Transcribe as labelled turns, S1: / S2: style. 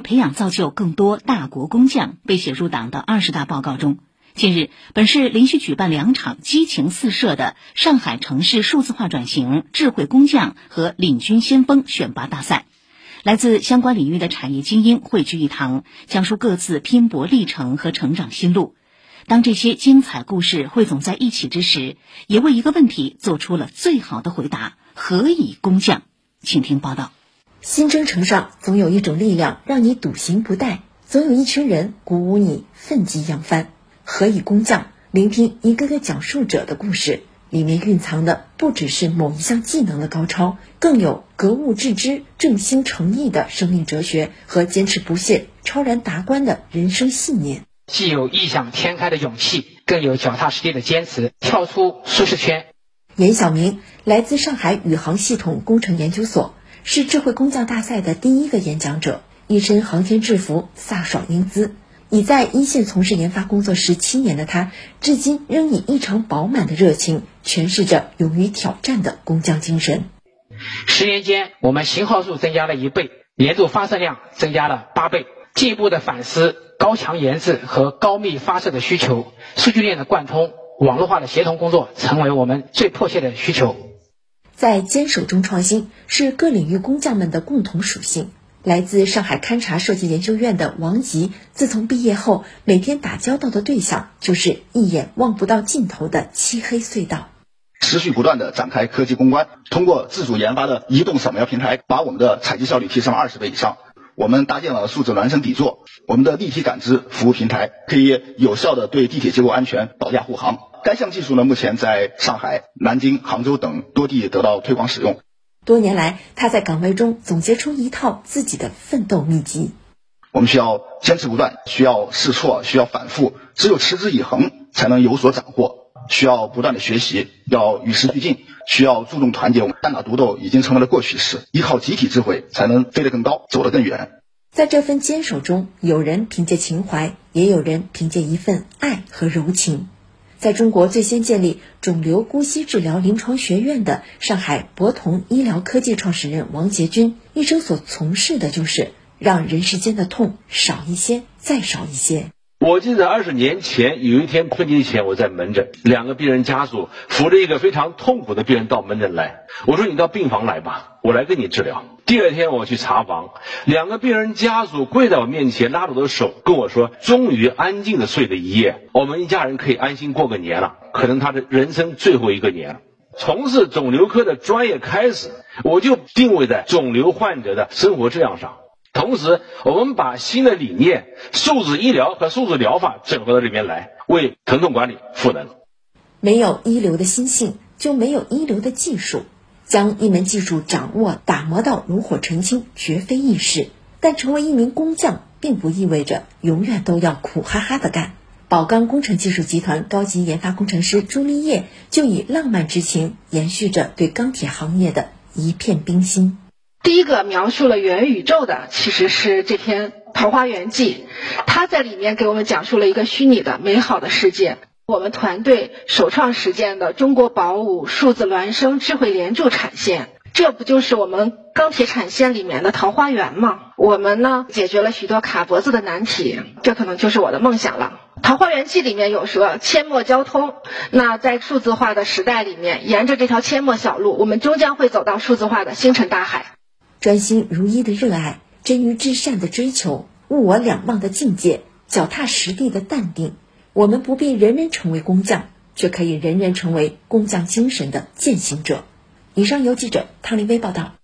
S1: 培养造就更多大国工匠被写入党的二十大报告中。近日，本市连续举办两场激情四射的上海城市数字化转型智慧工匠和领军先锋选拔大赛，来自相关领域的产业精英汇聚一堂，讲述各自拼搏历程和成长心路。当这些精彩故事汇总在一起之时，也为一个问题做出了最好的回答：何以工匠？请听报道。
S2: 新征程上，总有一种力量让你笃行不怠，总有一群人鼓舞你奋楫扬帆。何以工匠？聆听一个个讲述者的故事，里面蕴藏的不只是某一项技能的高超，更有格物致知、正心诚意的生命哲学和坚持不懈、超然达观的人生信念。
S3: 既有异想天开的勇气，更有脚踏实地的坚持，跳出舒适圈。
S2: 严晓明来自上海宇航系统工程研究所，是智慧工匠大赛的第一个演讲者，一身航天制服，飒爽英姿。已在一线从事研发工作十七年的他，至今仍以异常饱满的热情诠释着勇于挑战的工匠精神。
S3: 十年间，我们型号数增加了一倍，年度发射量增加了八倍，进一步的反思高强研制和高密发射的需求，数据链的贯通、网络化的协同工作成为我们最迫切的需求。
S2: 在坚守中创新，是各领域工匠们的共同属性。来自上海勘察设计研究院的王吉，自从毕业后，每天打交道的对象就是一眼望不到尽头的漆黑隧道。
S4: 持续不断的展开科技攻关，通过自主研发的移动扫描平台，把我们的采集效率提升了二十倍以上。我们搭建了数字孪生底座，我们的立体感知服务平台可以有效的对地铁结构安全保驾护航。该项技术呢，目前在上海、南京、杭州等多地得到推广使用。
S2: 多年来，他在岗位中总结出一套自己的奋斗秘籍。
S4: 我们需要坚持不断，需要试错，需要反复，只有持之以恒，才能有所斩获。需要不断的学习，要与时俱进，需要注重团结。单打独斗已经成为了过去式，依靠集体智慧，才能飞得更高，走得更远。
S2: 在这份坚守中，有人凭借情怀，也有人凭借一份爱和柔情。在中国最先建立肿瘤姑息治疗临床学院的上海博同医疗科技创始人王杰军，一生所从事的就是让人世间的痛少一些，再少一些。
S5: 我记得二十年前有一天春节前，我在门诊，两个病人家属扶着一个非常痛苦的病人到门诊来，我说：“你到病房来吧，我来给你治疗。”第二天我去查房，两个病人家属跪在我面前，拉着我的手跟我说：“终于安静的睡了一夜，我们一家人可以安心过个年了。可能他的人生最后一个年。”从事肿瘤科的专业开始，我就定位在肿瘤患者的生活质量上。同时，我们把新的理念、数字医疗和数字疗法整合到这边来，为疼痛管理赋能。
S2: 没有一流的心性，就没有一流的技术。将一门技术掌握、打磨到炉火纯青，绝非易事。但成为一名工匠，并不意味着永远都要苦哈哈的干。宝钢工程技术集团高级研发工程师朱丽叶就以浪漫之情，延续着对钢铁行业的一片冰心。
S6: 第一个描述了元宇宙的，其实是这篇《桃花源记》，它在里面给我们讲述了一个虚拟的美好的世界。我们团队首创实践的中国宝武数字孪生智慧连铸产线，这不就是我们钢铁产线里面的桃花源吗？我们呢解决了许多卡脖子的难题，这可能就是我的梦想了。桃花源记里面有说阡陌交通，那在数字化的时代里面，沿着这条阡陌小路，我们终将会走到数字化的星辰大海。
S2: 专心如一的热爱，臻于至善的追求，物我两忘的境界，脚踏实地的淡定。我们不必人人成为工匠，却可以人人成为工匠精神的践行者。以上由记者汤立威报道。